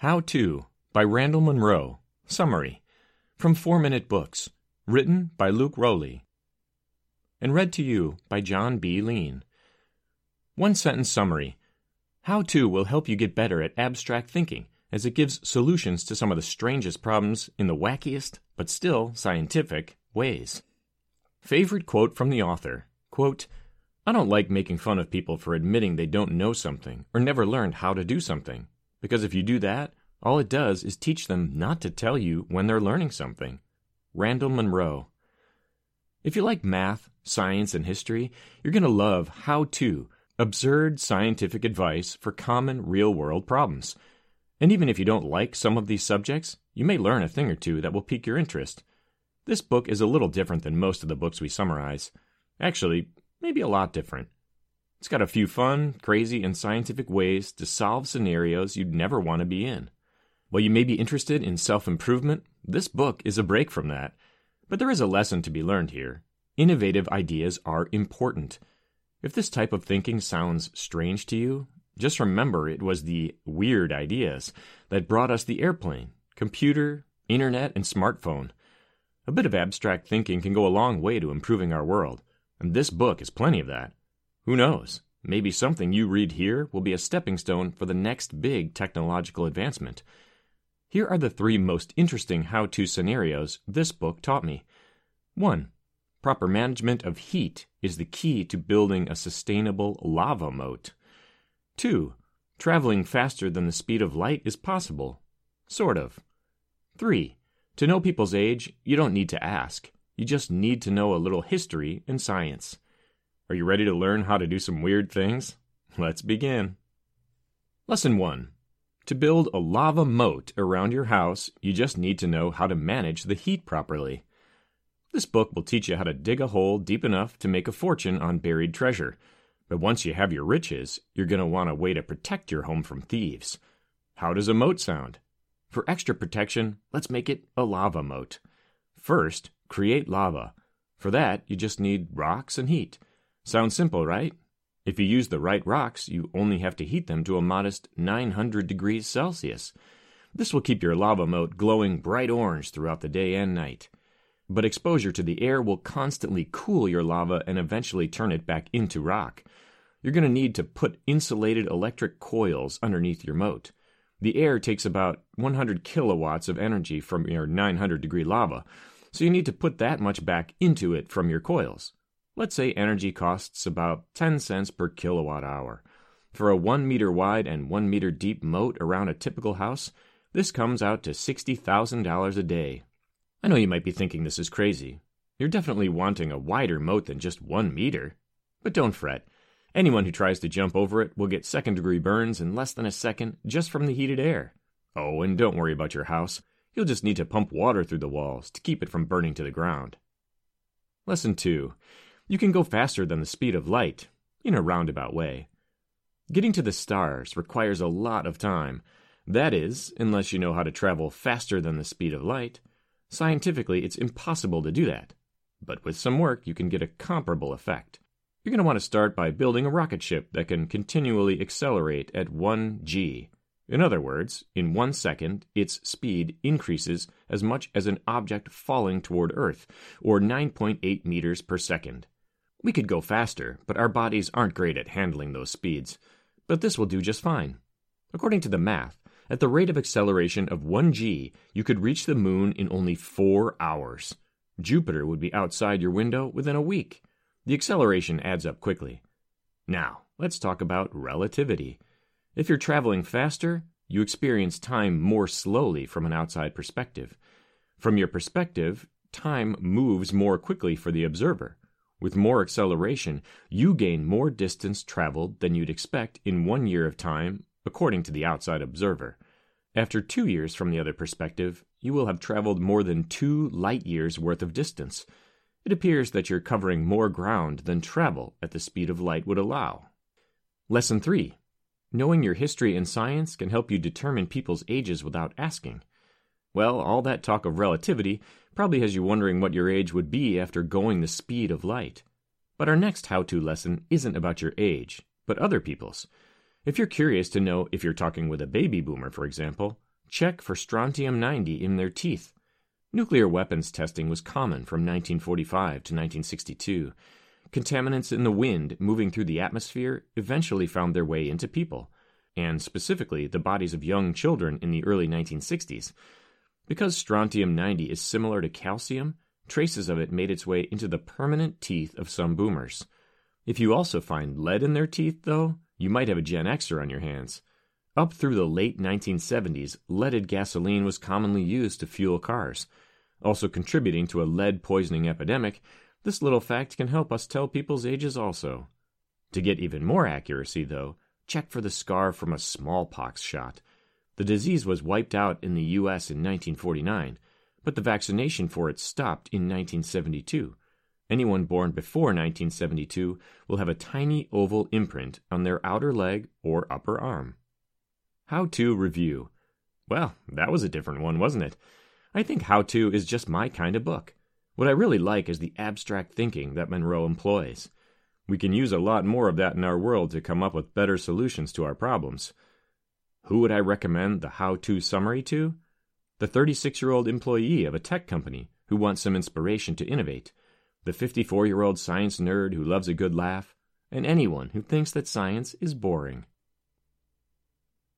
How To by Randall Munroe. Summary from 4 Minute Books. Written by Luke Rowley. And read to you by John B. Lean. One sentence summary How To will help you get better at abstract thinking as it gives solutions to some of the strangest problems in the wackiest, but still scientific, ways. Favorite quote from the author quote, I don't like making fun of people for admitting they don't know something or never learned how to do something. Because if you do that, all it does is teach them not to tell you when they're learning something. Randall Munroe. If you like math, science, and history, you're going to love How To Absurd Scientific Advice for Common Real World Problems. And even if you don't like some of these subjects, you may learn a thing or two that will pique your interest. This book is a little different than most of the books we summarize. Actually, maybe a lot different. It's got a few fun, crazy, and scientific ways to solve scenarios you'd never want to be in. While you may be interested in self improvement, this book is a break from that. But there is a lesson to be learned here. Innovative ideas are important. If this type of thinking sounds strange to you, just remember it was the weird ideas that brought us the airplane, computer, internet, and smartphone. A bit of abstract thinking can go a long way to improving our world, and this book is plenty of that. Who knows? Maybe something you read here will be a stepping stone for the next big technological advancement. Here are the three most interesting how to scenarios this book taught me. 1. Proper management of heat is the key to building a sustainable lava moat. 2. Traveling faster than the speed of light is possible. Sort of. 3. To know people's age, you don't need to ask. You just need to know a little history and science. Are you ready to learn how to do some weird things? Let's begin. Lesson 1. To build a lava moat around your house, you just need to know how to manage the heat properly. This book will teach you how to dig a hole deep enough to make a fortune on buried treasure. But once you have your riches, you're going to want a way to protect your home from thieves. How does a moat sound? For extra protection, let's make it a lava moat. First, create lava. For that, you just need rocks and heat. Sounds simple, right? If you use the right rocks, you only have to heat them to a modest 900 degrees Celsius. This will keep your lava moat glowing bright orange throughout the day and night. But exposure to the air will constantly cool your lava and eventually turn it back into rock. You're going to need to put insulated electric coils underneath your moat. The air takes about 100 kilowatts of energy from your 900 degree lava, so you need to put that much back into it from your coils. Let's say energy costs about 10 cents per kilowatt hour. For a 1 meter wide and 1 meter deep moat around a typical house, this comes out to $60,000 a day. I know you might be thinking this is crazy. You're definitely wanting a wider moat than just 1 meter. But don't fret. Anyone who tries to jump over it will get second degree burns in less than a second just from the heated air. Oh, and don't worry about your house. You'll just need to pump water through the walls to keep it from burning to the ground. Lesson 2 you can go faster than the speed of light, in a roundabout way. Getting to the stars requires a lot of time. That is, unless you know how to travel faster than the speed of light. Scientifically, it's impossible to do that. But with some work, you can get a comparable effect. You're going to want to start by building a rocket ship that can continually accelerate at 1 g. In other words, in one second, its speed increases as much as an object falling toward Earth, or 9.8 meters per second. We could go faster, but our bodies aren't great at handling those speeds. But this will do just fine. According to the math, at the rate of acceleration of 1g, you could reach the moon in only four hours. Jupiter would be outside your window within a week. The acceleration adds up quickly. Now, let's talk about relativity. If you're traveling faster, you experience time more slowly from an outside perspective. From your perspective, time moves more quickly for the observer. With more acceleration, you gain more distance traveled than you'd expect in one year of time, according to the outside observer. After two years from the other perspective, you will have traveled more than two light years worth of distance. It appears that you're covering more ground than travel at the speed of light would allow. Lesson 3 Knowing your history and science can help you determine people's ages without asking. Well, all that talk of relativity probably has you wondering what your age would be after going the speed of light. But our next how to lesson isn't about your age, but other people's. If you're curious to know if you're talking with a baby boomer, for example, check for strontium 90 in their teeth. Nuclear weapons testing was common from 1945 to 1962. Contaminants in the wind moving through the atmosphere eventually found their way into people, and specifically the bodies of young children in the early 1960s. Because strontium 90 is similar to calcium, traces of it made its way into the permanent teeth of some boomers. If you also find lead in their teeth, though, you might have a Gen Xer on your hands. Up through the late 1970s, leaded gasoline was commonly used to fuel cars. Also contributing to a lead poisoning epidemic, this little fact can help us tell people's ages also. To get even more accuracy, though, check for the scar from a smallpox shot. The disease was wiped out in the U.S. in 1949, but the vaccination for it stopped in 1972. Anyone born before 1972 will have a tiny oval imprint on their outer leg or upper arm. How to review. Well, that was a different one, wasn't it? I think How To is just my kind of book. What I really like is the abstract thinking that Munroe employs. We can use a lot more of that in our world to come up with better solutions to our problems. Who would I recommend the How To summary to? the 36 year old employee of a tech company who wants some inspiration to innovate, the 54 year old science nerd who loves a good laugh, and anyone who thinks that science is boring.